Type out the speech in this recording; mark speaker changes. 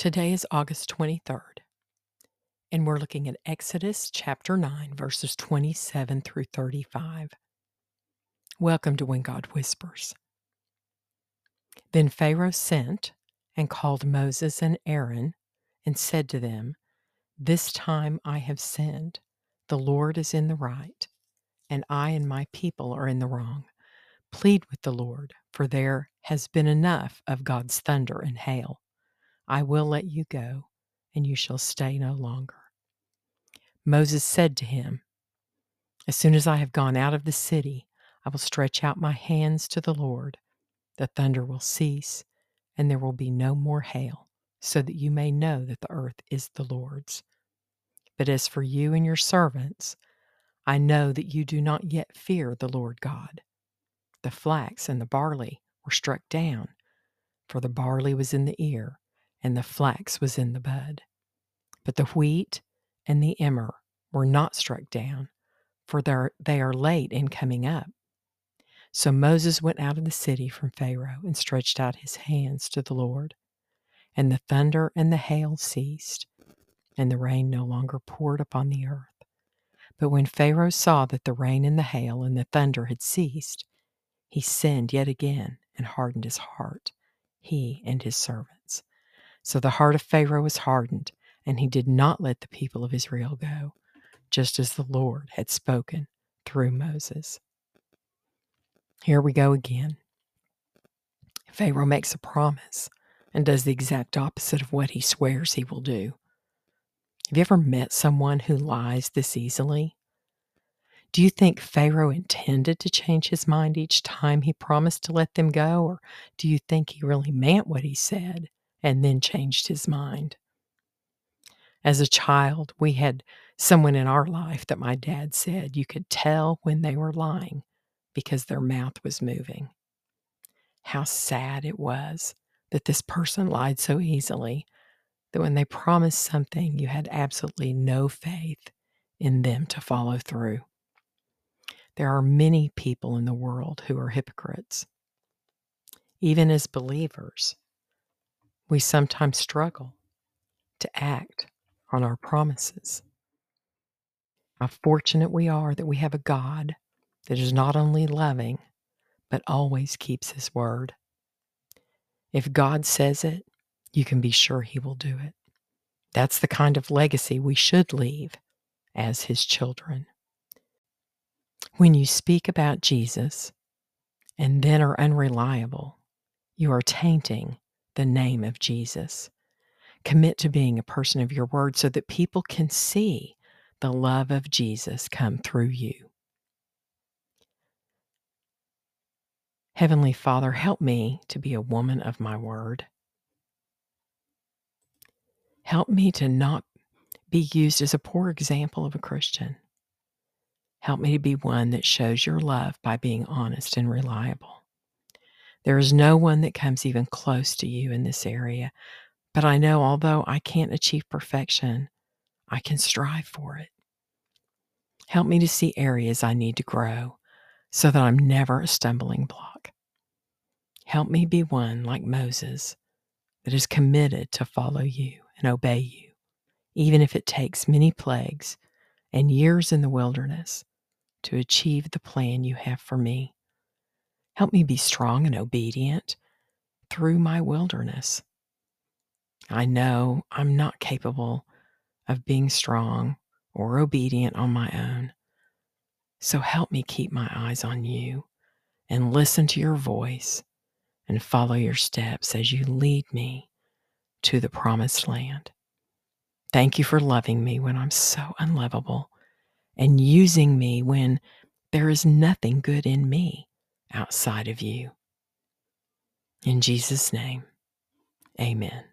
Speaker 1: Today is August 23rd, and we're looking at Exodus chapter 9, verses 27 through 35. Welcome to When God Whispers. Then Pharaoh sent and called Moses and Aaron and said to them, This time I have sinned. The Lord is in the right, and I and my people are in the wrong. Plead with the Lord, for there has been enough of God's thunder and hail. I will let you go, and you shall stay no longer. Moses said to him, As soon as I have gone out of the city, I will stretch out my hands to the Lord. The thunder will cease, and there will be no more hail, so that you may know that the earth is the Lord's. But as for you and your servants, I know that you do not yet fear the Lord God. The flax and the barley were struck down, for the barley was in the ear and the flax was in the bud. But the wheat and the emmer were not struck down, for they are late in coming up. So Moses went out of the city from Pharaoh and stretched out his hands to the Lord. And the thunder and the hail ceased, and the rain no longer poured upon the earth. But when Pharaoh saw that the rain and the hail and the thunder had ceased, he sinned yet again and hardened his heart, he and his servants. So the heart of Pharaoh was hardened, and he did not let the people of Israel go, just as the Lord had spoken through Moses. Here we go again. Pharaoh makes a promise and does the exact opposite of what he swears he will do. Have you ever met someone who lies this easily? Do you think Pharaoh intended to change his mind each time he promised to let them go, or do you think he really meant what he said and then changed his mind. As a child, we had someone in our life that my dad said you could tell when they were lying because their mouth was moving. How sad it was that this person lied so easily that when they promised something, you had absolutely no faith in them to follow through. There are many people in the world who are hypocrites. Even as believers, we sometimes struggle to act on our promises. How fortunate we are that we have a God that is not only loving, but always keeps his word. If God says it, you can be sure he will do it. That's the kind of legacy we should leave as his children. When you speak about Jesus and then are unreliable, you are tainting the name of Jesus. Commit to being a person of your word so that people can see the love of Jesus come through you. Heavenly Father, help me to be a woman of my word. Help me to not be used as a poor example of a Christian. Help me to be one that shows your love by being honest and reliable. There is no one that comes even close to you in this area. But I know although I can't achieve perfection, I can strive for it. Help me to see areas I need to grow so that I'm never a stumbling block. Help me be one like Moses that is committed to follow you and obey you, even if it takes many plagues and years in the wilderness to achieve the plan you have for me. Help me be strong and obedient through my wilderness. I know I'm not capable of being strong or obedient on my own. So help me keep my eyes on you and listen to your voice and follow your steps as you lead me to the promised land. Thank you for loving me when I'm so unlovable and using me when there is nothing good in me outside of you. In Jesus' name, amen.